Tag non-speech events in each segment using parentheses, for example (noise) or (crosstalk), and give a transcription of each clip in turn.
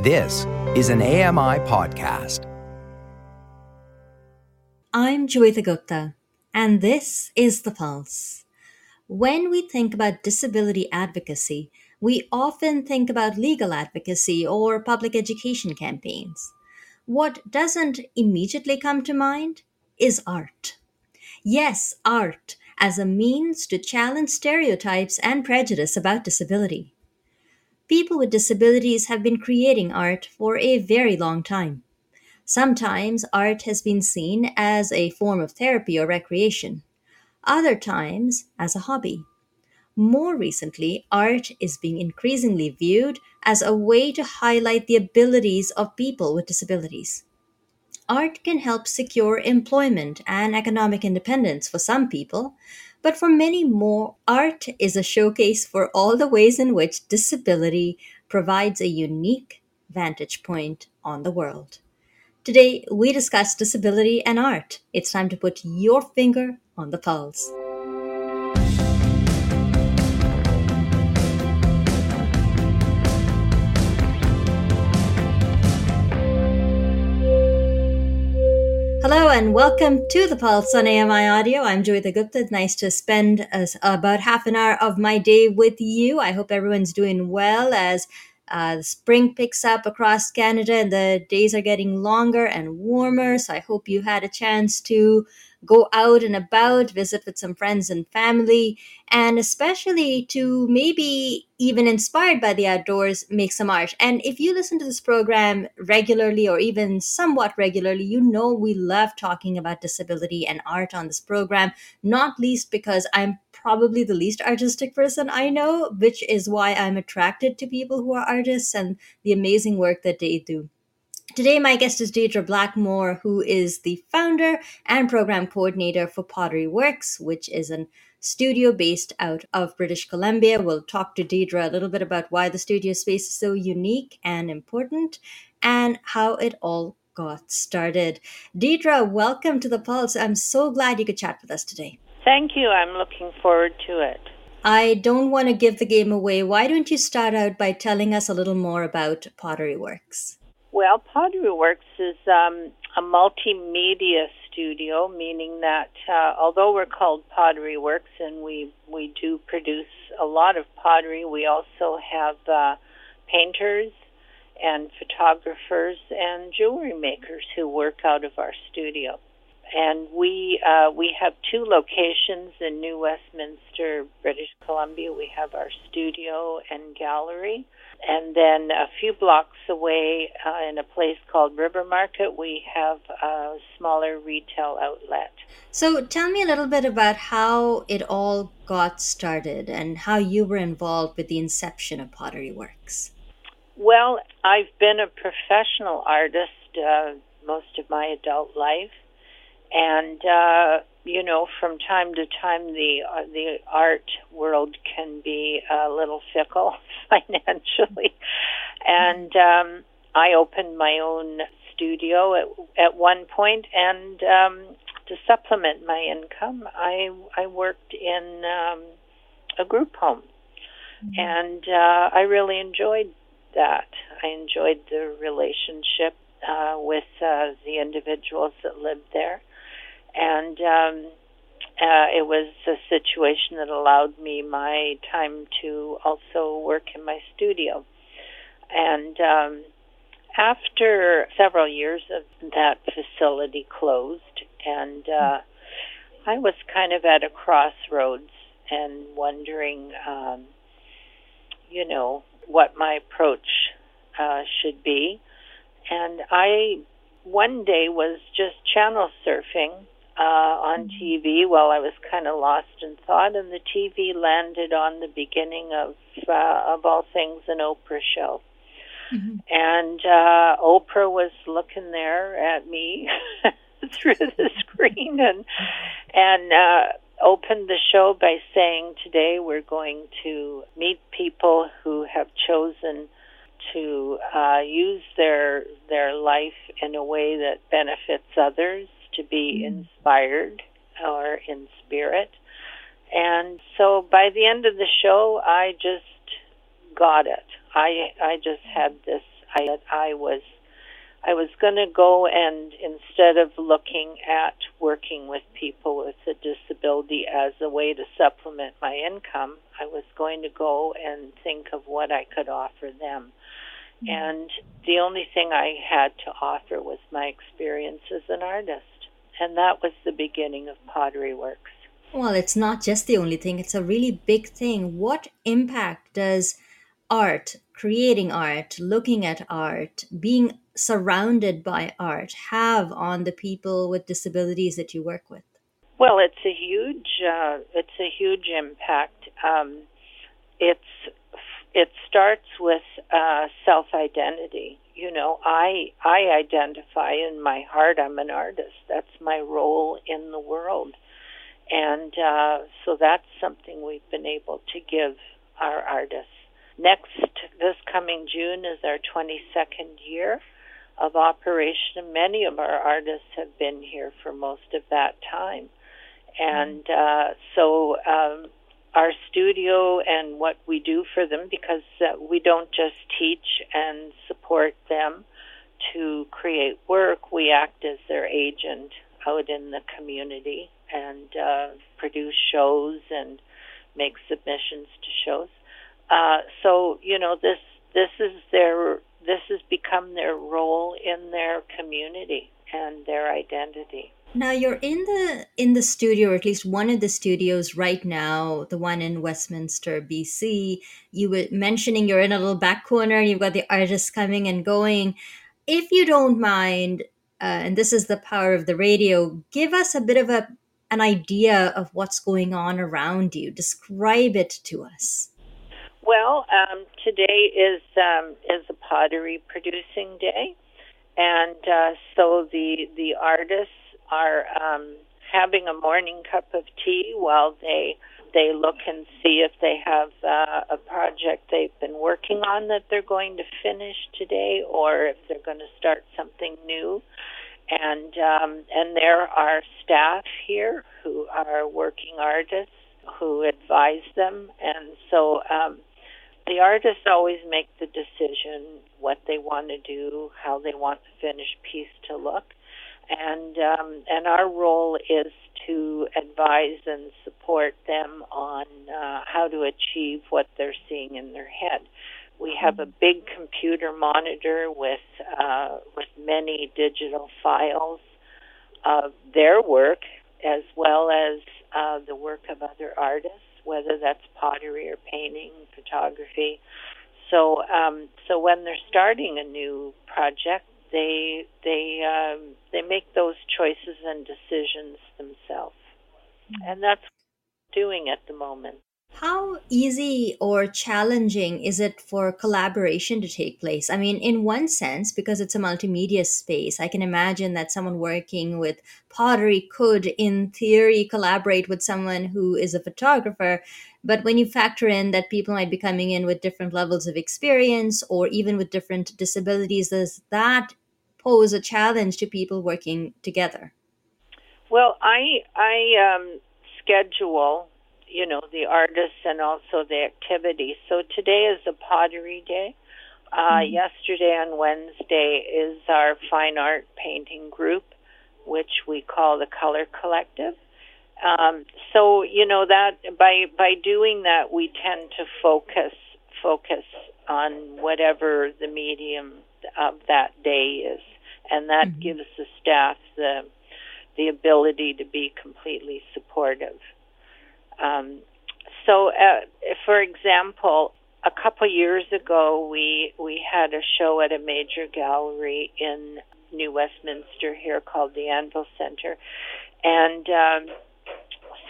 This is an AMI podcast. I'm Joeita Gupta, and this is The Pulse. When we think about disability advocacy, we often think about legal advocacy or public education campaigns. What doesn't immediately come to mind is art. Yes, art as a means to challenge stereotypes and prejudice about disability. People with disabilities have been creating art for a very long time. Sometimes art has been seen as a form of therapy or recreation, other times as a hobby. More recently, art is being increasingly viewed as a way to highlight the abilities of people with disabilities. Art can help secure employment and economic independence for some people, but for many more, art is a showcase for all the ways in which disability provides a unique vantage point on the world. Today, we discuss disability and art. It's time to put your finger on the pulse. And welcome to the Pulse on AMI Audio. I'm Joeita Gupta. Nice to spend uh, about half an hour of my day with you. I hope everyone's doing well as uh, the spring picks up across Canada and the days are getting longer and warmer. So I hope you had a chance to go out and about, visit with some friends and family, and especially to maybe even inspired by the outdoors, make some art. And if you listen to this program regularly or even somewhat regularly, you know we love talking about disability and art on this program, not least because I'm probably the least artistic person I know, which is why I'm attracted to people who are artists and the amazing work that they do. Today, my guest is Deidre Blackmore, who is the founder and program coordinator for Pottery Works, which is a studio based out of British Columbia. We'll talk to Deidre a little bit about why the studio space is so unique and important and how it all got started. Deidre, welcome to the Pulse. I'm so glad you could chat with us today. Thank you. I'm looking forward to it. I don't want to give the game away. Why don't you start out by telling us a little more about Pottery Works? Well, Pottery Works is um, a multimedia studio, meaning that uh, although we're called Pottery Works and we we do produce a lot of pottery, we also have uh, painters and photographers and jewelry makers who work out of our studio. And we uh, we have two locations in New Westminster, British Columbia. We have our studio and gallery and then a few blocks away, uh, in a place called River Market, we have a smaller retail outlet. So, tell me a little bit about how it all got started and how you were involved with the inception of Pottery Works. Well, I've been a professional artist uh, most of my adult life, and uh, you know, from time to time, the uh, the art world can be a little fickle (laughs) financially, and um, I opened my own studio at at one point, and um, to supplement my income, I I worked in um, a group home, mm-hmm. and uh, I really enjoyed that. I enjoyed the relationship uh, with uh, the individuals that lived there and um, uh, it was a situation that allowed me my time to also work in my studio. And um, after several years of that facility closed, and uh, I was kind of at a crossroads and wondering, um, you know, what my approach uh, should be. And I one day was just channel surfing uh, on TV while I was kind of lost in thought, and the TV landed on the beginning of uh, of all things an Oprah show. Mm-hmm. And uh, Oprah was looking there at me (laughs) through the screen and and uh, opened the show by saying, "Today we're going to meet people who have chosen to uh, use their their life in a way that benefits others to be mm. inspired or in spirit. And so by the end of the show, I just got it. I I just had this I that I was I was going to go and instead of looking at working with people with a disability as a way to supplement my income, I was going to go and think of what I could offer them. Mm-hmm. And the only thing I had to offer was my experience as an artist. And that was the beginning of Pottery Works. Well, it's not just the only thing, it's a really big thing. What impact does art, creating art, looking at art, being surrounded by art have on the people with disabilities that you work with? Well, it's a huge uh, it's a huge impact. Um, it's it starts with uh, self identity. You know, I I identify in my heart I'm an artist. That's my role in the world, and uh, so that's something we've been able to give our artists. Next, this coming June is our 22nd year of operation. Many of our artists have been here for most of that time. And uh, so um, our studio and what we do for them, because uh, we don't just teach and support them to create work, we act as their agent out in the community and uh, produce shows and make submissions to shows. Uh, so you know this this is their this has become their role in their community and their identity. Now you're in the in the studio, or at least one of the studios right now, the one in Westminster, BC. You were mentioning you're in a little back corner, and you've got the artists coming and going. If you don't mind, uh, and this is the power of the radio, give us a bit of a an idea of what's going on around you. Describe it to us. Well, um, today is um, is a pottery producing day, and uh, so the the artists are um, having a morning cup of tea while they they look and see if they have uh, a project they've been working on that they're going to finish today, or if they're going to start something new. And um, and there are staff here who are working artists who advise them, and so um, the artists always make the decision what they want to do, how they want the finished piece to look, and um, and our role is to advise and support them on uh, how to achieve what they're seeing in their head. We have a big computer monitor with uh, with many digital files of their work as well as uh, the work of other artists whether that's pottery or painting, photography. So, um, so when they're starting a new project, they they um, they make those choices and decisions themselves, and that's doing at the moment. How easy or challenging is it for collaboration to take place? I mean, in one sense, because it's a multimedia space, I can imagine that someone working with pottery could, in theory, collaborate with someone who is a photographer. But when you factor in that people might be coming in with different levels of experience or even with different disabilities, does that pose a challenge to people working together? Well, I I um, schedule you know, the artists and also the activities. So today is a pottery day. Uh, mm-hmm. Yesterday on Wednesday is our fine art painting group, which we call the Color Collective. Um, so you know that by by doing that, we tend to focus focus on whatever the medium of that day is, and that mm-hmm. gives the staff the the ability to be completely supportive. Um, so, uh, for example, a couple years ago, we we had a show at a major gallery in New Westminster here called the Anvil Center, and um,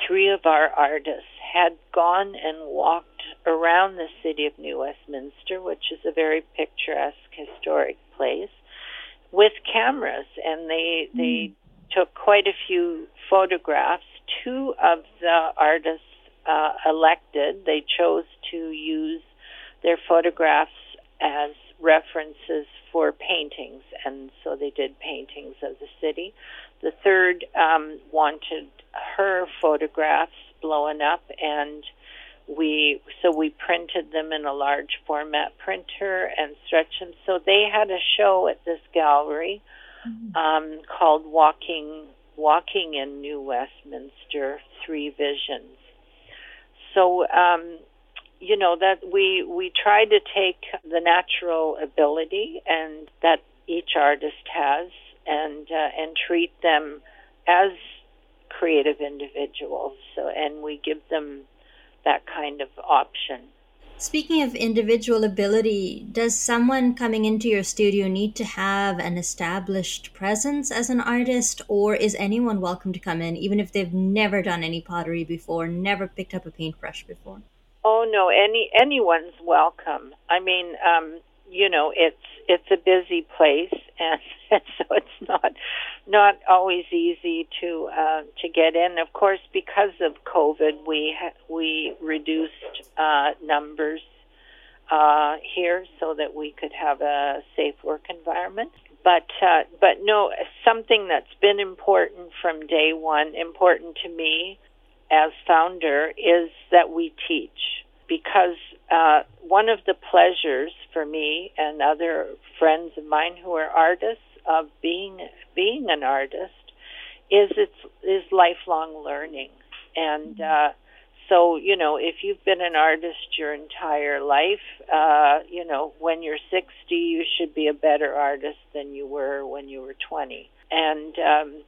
three of our artists had gone and walked around the city of New Westminster, which is a very picturesque historic place, with cameras, and they they mm. took quite a few photographs two of the artists uh, elected, they chose to use their photographs as references for paintings, and so they did paintings of the city. The third um, wanted her photographs blown up, and we so we printed them in a large format printer and stretched them. So they had a show at this gallery mm-hmm. um, called Walking Walking in New Westminster: Three Visions. So um, you know that we we try to take the natural ability and that each artist has and uh, and treat them as creative individuals so and we give them that kind of option Speaking of individual ability, does someone coming into your studio need to have an established presence as an artist, or is anyone welcome to come in, even if they've never done any pottery before, never picked up a paintbrush before? Oh no, any anyone's welcome. I mean, um, you know, it's it's a busy place, and, and (laughs) so it's not not always easy to uh, to get in. Of course, because of COVID, we we reduced uh, numbers uh, here so that we could have a safe work environment. But uh, but no, something that's been important from day one, important to me as founder is that we teach because uh, one of the pleasures for me and other friends of mine who are artists of being being an artist is it's is lifelong learning and mm-hmm. uh, so you know if you've been an artist your entire life uh, you know when you're 60 you should be a better artist than you were when you were 20 and um,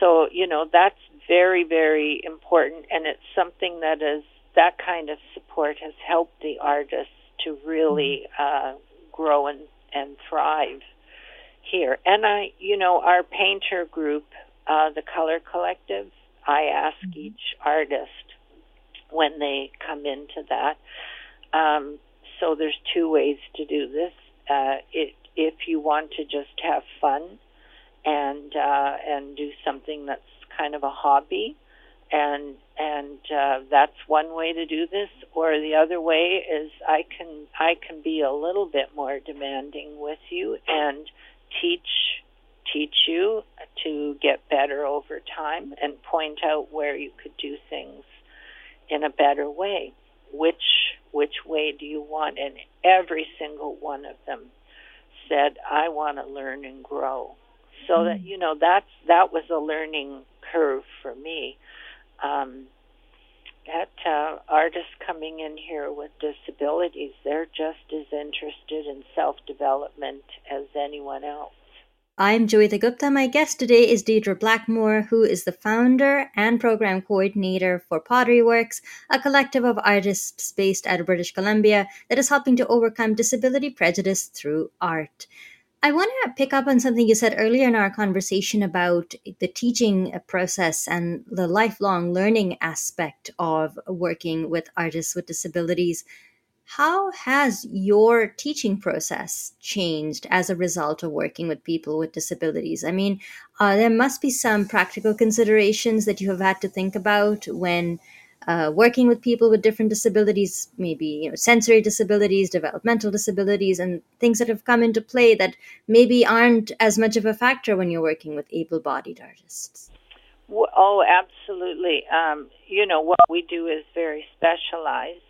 so you know that's very, very important, and it's something that is that kind of support has helped the artists to really mm-hmm. uh, grow and, and thrive here. And I, you know, our painter group, uh, the Color Collective, I ask mm-hmm. each artist when they come into that. Um, so there's two ways to do this. Uh, it, if you want to just have fun and uh, and do something that's kind of a hobby, and and uh, that's one way to do this. Or the other way is I can I can be a little bit more demanding with you and teach teach you to get better over time and point out where you could do things in a better way. Which which way do you want? And every single one of them said, I want to learn and grow. So mm-hmm. that you know that's that was a learning curve for me. Um, that uh, artists coming in here with disabilities, they're just as interested in self development as anyone else. I'm Joeita Gupta. My guest today is Deidre Blackmore, who is the founder and program coordinator for Pottery Works, a collective of artists based out of British Columbia that is helping to overcome disability prejudice through art. I want to pick up on something you said earlier in our conversation about the teaching process and the lifelong learning aspect of working with artists with disabilities. How has your teaching process changed as a result of working with people with disabilities? I mean, uh, there must be some practical considerations that you have had to think about when uh, working with people with different disabilities, maybe you know sensory disabilities, developmental disabilities, and things that have come into play that maybe aren't as much of a factor when you're working with able-bodied artists. Oh, absolutely. Um, you know what we do is very specialized,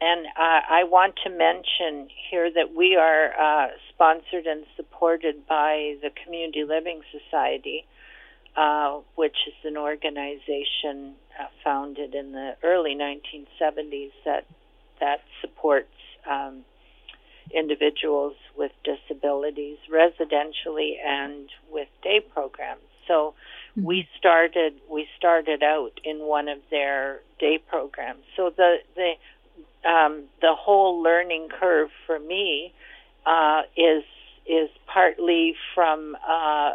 and uh, I want to mention here that we are uh, sponsored and supported by the Community Living Society uh, which is an organization uh, founded in the early 1970s that that supports um, individuals with disabilities residentially and with day programs. So mm-hmm. we started we started out in one of their day programs. So the the um, the whole learning curve for me uh, is is partly from uh,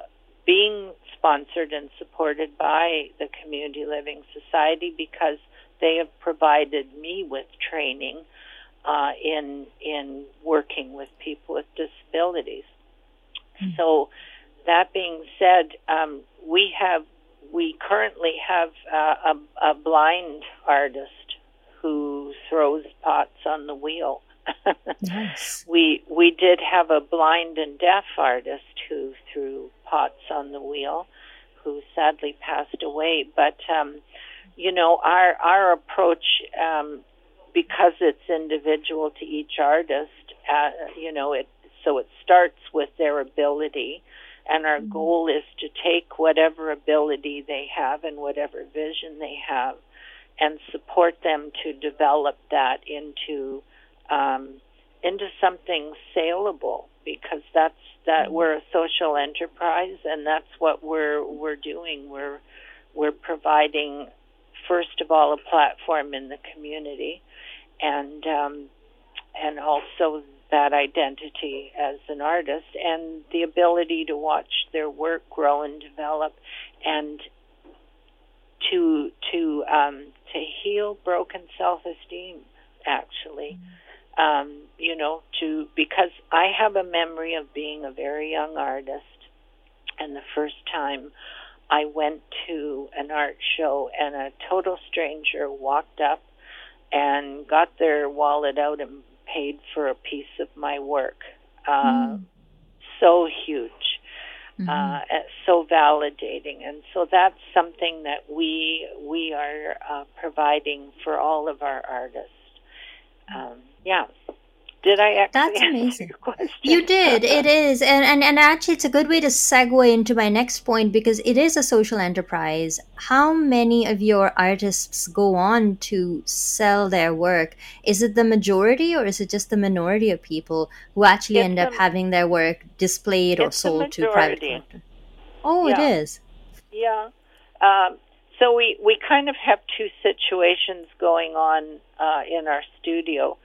being sponsored and supported by the Community Living Society because they have provided me with training uh, in in working with people with disabilities. Mm-hmm. So, that being said, um, we have we currently have uh, a, a blind artist who throws pots on the wheel. (laughs) nice. We we did have a blind and deaf artist who threw pots on the wheel, who sadly passed away. But um, you know, our our approach um, because it's individual to each artist, uh, you know, it so it starts with their ability, and our mm-hmm. goal is to take whatever ability they have and whatever vision they have, and support them to develop that into um, into something saleable because that's that we're a social enterprise and that's what we're we're doing we're we're providing first of all a platform in the community and um, and also that identity as an artist and the ability to watch their work grow and develop and to to um, to heal broken self esteem actually. Mm-hmm um, you know, to because I have a memory of being a very young artist, and the first time I went to an art show, and a total stranger walked up and got their wallet out and paid for a piece of my work. Uh, mm. So huge. Mm-hmm. Uh, so validating, and so that's something that we we are uh, providing for all of our artists. Um, yeah. Did I actually That's (laughs) amazing. You did. (laughs) It is. And, and and actually it's a good way to segue into my next point because it is a social enterprise. How many of your artists go on to sell their work? Is it the majority or is it just the minority of people who actually it's end up having their work displayed or sold to private collectors? Oh, yeah. it is. Yeah. Um, so we, we kind of have two situations going on uh, in our studio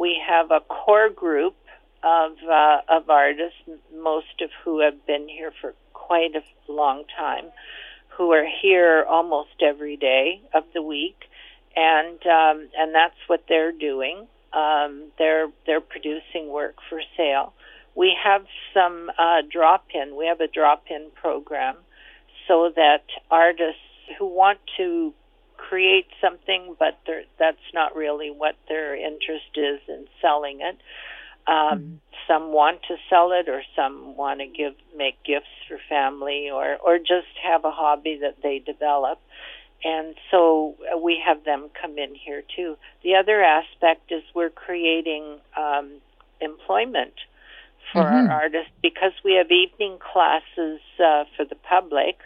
we have a core group of uh, of artists, most of who have been here for quite a long time, who are here almost every day of the week, and um, and that's what they're doing. Um, they're they're producing work for sale. We have some uh, drop in. We have a drop in program so that artists who want to create something, but that's not really what their interest is in selling it. Um, mm-hmm. Some want to sell it, or some want to give make gifts for family, or or just have a hobby that they develop. And so uh, we have them come in here too. The other aspect is we're creating um, employment for mm-hmm. our artists because we have evening classes uh, for the public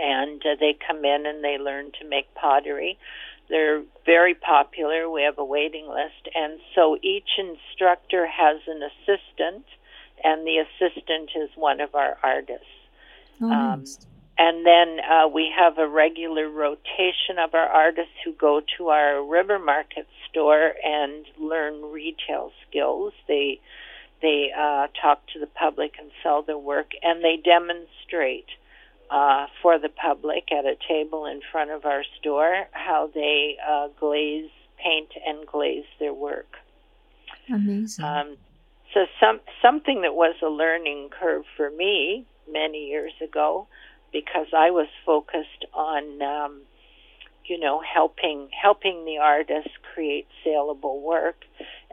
and uh, they come in and they learn to make pottery. They're very popular. We have a waiting list, and so each instructor has an assistant, and the assistant is one of our artists. Oh, um, and then uh, we have a regular rotation of our artists who go to our river market store and learn retail skills. They they uh, talk to the public and sell their work, and they demonstrate uh, for the public at a table in front of our store how they uh, glaze, paint, and glaze their work. Amazing. Um, so some something that was a learning curve for me many years ago, because I was focused on, um, you know, helping helping the artists create saleable work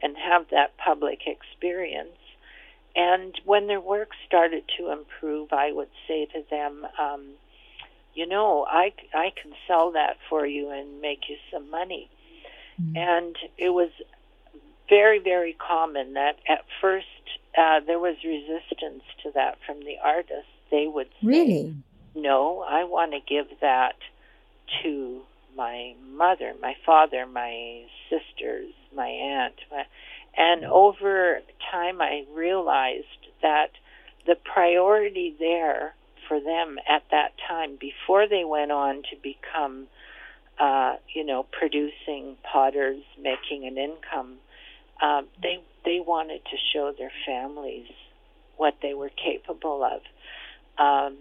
and have that public experience. And when their work started to improve, I would say to them, um, you know, I, I can sell that for you and make you some money. Mm-hmm. And it was very, very common that at first uh, there was resistance to that from the artists. They would say, Really? No, I want to give that to my mother, my father, my sisters, my aunt. My, and over time, I realized that the priority there for them at that time, before they went on to become, uh, you know, producing potters, making an income, uh, they they wanted to show their families what they were capable of. Um,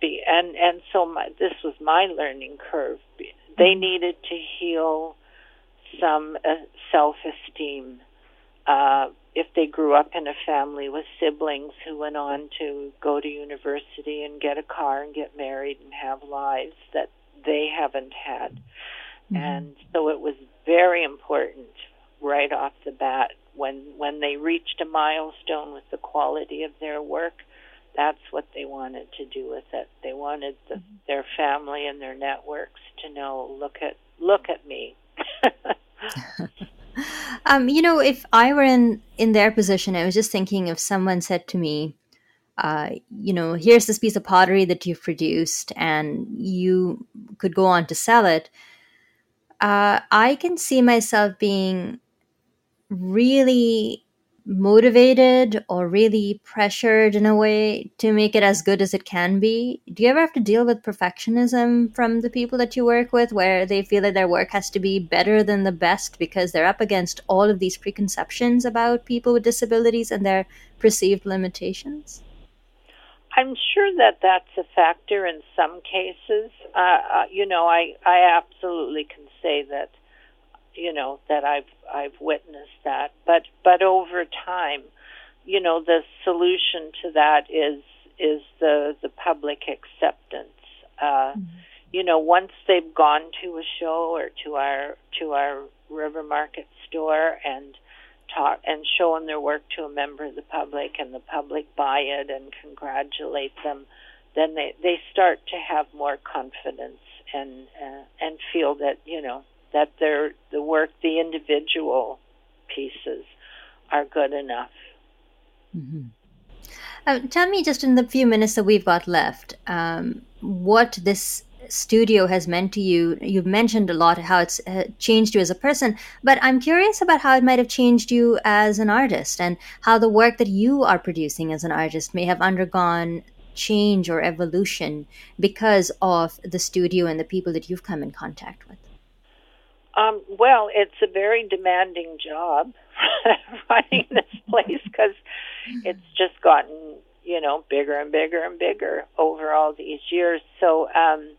be, and and so my, this was my learning curve. They mm-hmm. needed to heal some uh, self-esteem uh, if they grew up in a family with siblings who went on to go to university and get a car and get married and have lives that they haven't had. Mm-hmm. And so it was very important right off the bat when when they reached a milestone with the quality of their work that's what they wanted to do with it they wanted the, mm-hmm. their family and their networks to know look at look at me (laughs) (laughs) um, you know, if I were in in their position, I was just thinking if someone said to me, uh, you know, here's this piece of pottery that you've produced, and you could go on to sell it. Uh, I can see myself being really motivated or really pressured in a way to make it as good as it can be? Do you ever have to deal with perfectionism from the people that you work with where they feel that their work has to be better than the best because they're up against all of these preconceptions about people with disabilities and their perceived limitations? I'm sure that that's a factor in some cases. Uh, uh, you know, I I absolutely can say that you know that I've I've witnessed that. But but over time, you know, the solution to that is is the the public acceptance. Uh, mm-hmm. You know, once they've gone to a show or to our to our river market store and talk and shown their work to a member of the public, and the public buy it and congratulate them, then they they start to have more confidence and uh, and feel that you know that their the work, the individual pieces, are good enough. Mm-hmm. Uh, tell me, just in the few minutes that we've got left, um, what this studio has meant to you. You've mentioned a lot how it's uh, changed you as a person, but I'm curious about how it might have changed you as an artist and how the work that you are producing as an artist may have undergone change or evolution because of the studio and the people that you've come in contact with. Um, well, it's a very demanding job (laughs) running this place because it's just gotten, you know, bigger and bigger and bigger over all these years. So, um,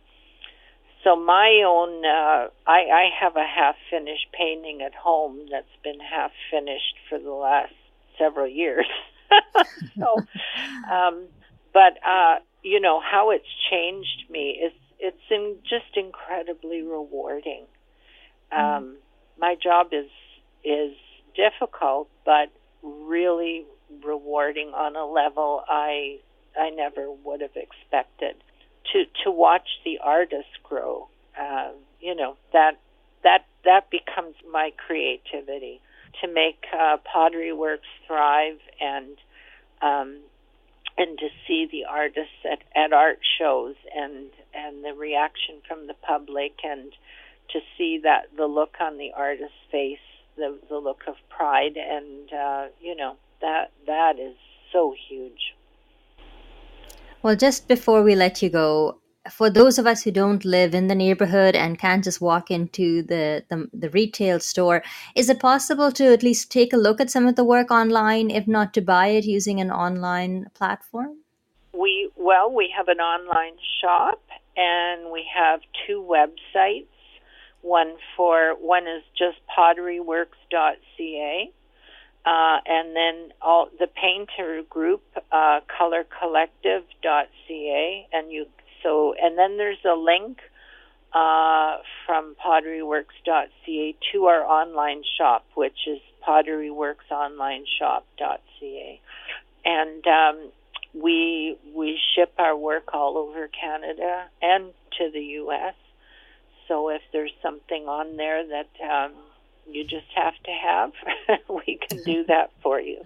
so my own, uh, I, I have a half finished painting at home that's been half finished for the last several years. (laughs) so, um, but uh, you know how it's changed me is it's in, just incredibly rewarding. Um, my job is is difficult, but really rewarding on a level I I never would have expected. To to watch the artist grow, uh, you know that that that becomes my creativity. To make uh, Pottery Works thrive and um, and to see the artists at, at art shows and and the reaction from the public and to see that the look on the artist's face, the the look of pride, and uh, you know that that is so huge. Well, just before we let you go, for those of us who don't live in the neighborhood and can't just walk into the, the, the, retail store, is it possible to at least take a look at some of the work online, if not to buy it using an online platform? We well, we have an online shop and we have two websites one for one is just potteryworks.ca. Uh, and then all the painter group, uh, colorcollective.ca, and you so and then there's a link uh, from potteryworks.ca to our online shop, which is potteryworksonlineshop.ca, and um, we we ship our work all over Canada and to the U.S. So if there's something on there that um, you just have to have, (laughs) we can do (laughs) that for you.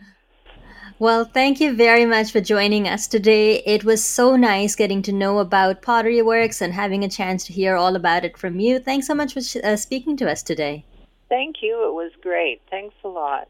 Well, thank you very much for joining us today. It was so nice getting to know about Pottery Works and having a chance to hear all about it from you. Thanks so much for uh, speaking to us today. Thank you. It was great. Thanks a lot.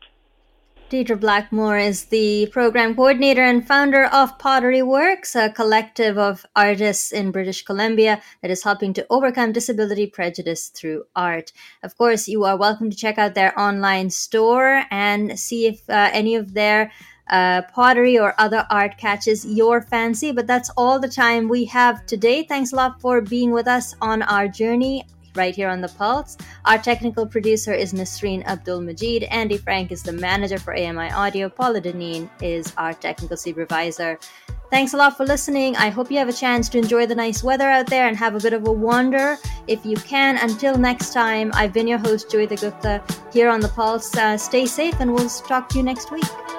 Deidre Blackmore is the program coordinator and founder of Pottery Works, a collective of artists in British Columbia that is helping to overcome disability prejudice through art. Of course, you are welcome to check out their online store and see if uh, any of their uh, pottery or other art catches your fancy. But that's all the time we have today. Thanks a lot for being with us on our journey right here on The Pulse. Our technical producer is Nasreen Abdul Majid. Andy Frank is the manager for AMI Audio. Paula Deneen is our technical supervisor. Thanks a lot for listening. I hope you have a chance to enjoy the nice weather out there and have a bit of a wander if you can. Until next time, I've been your host, Joeita Gupta, here on The Pulse. Uh, stay safe and we'll talk to you next week.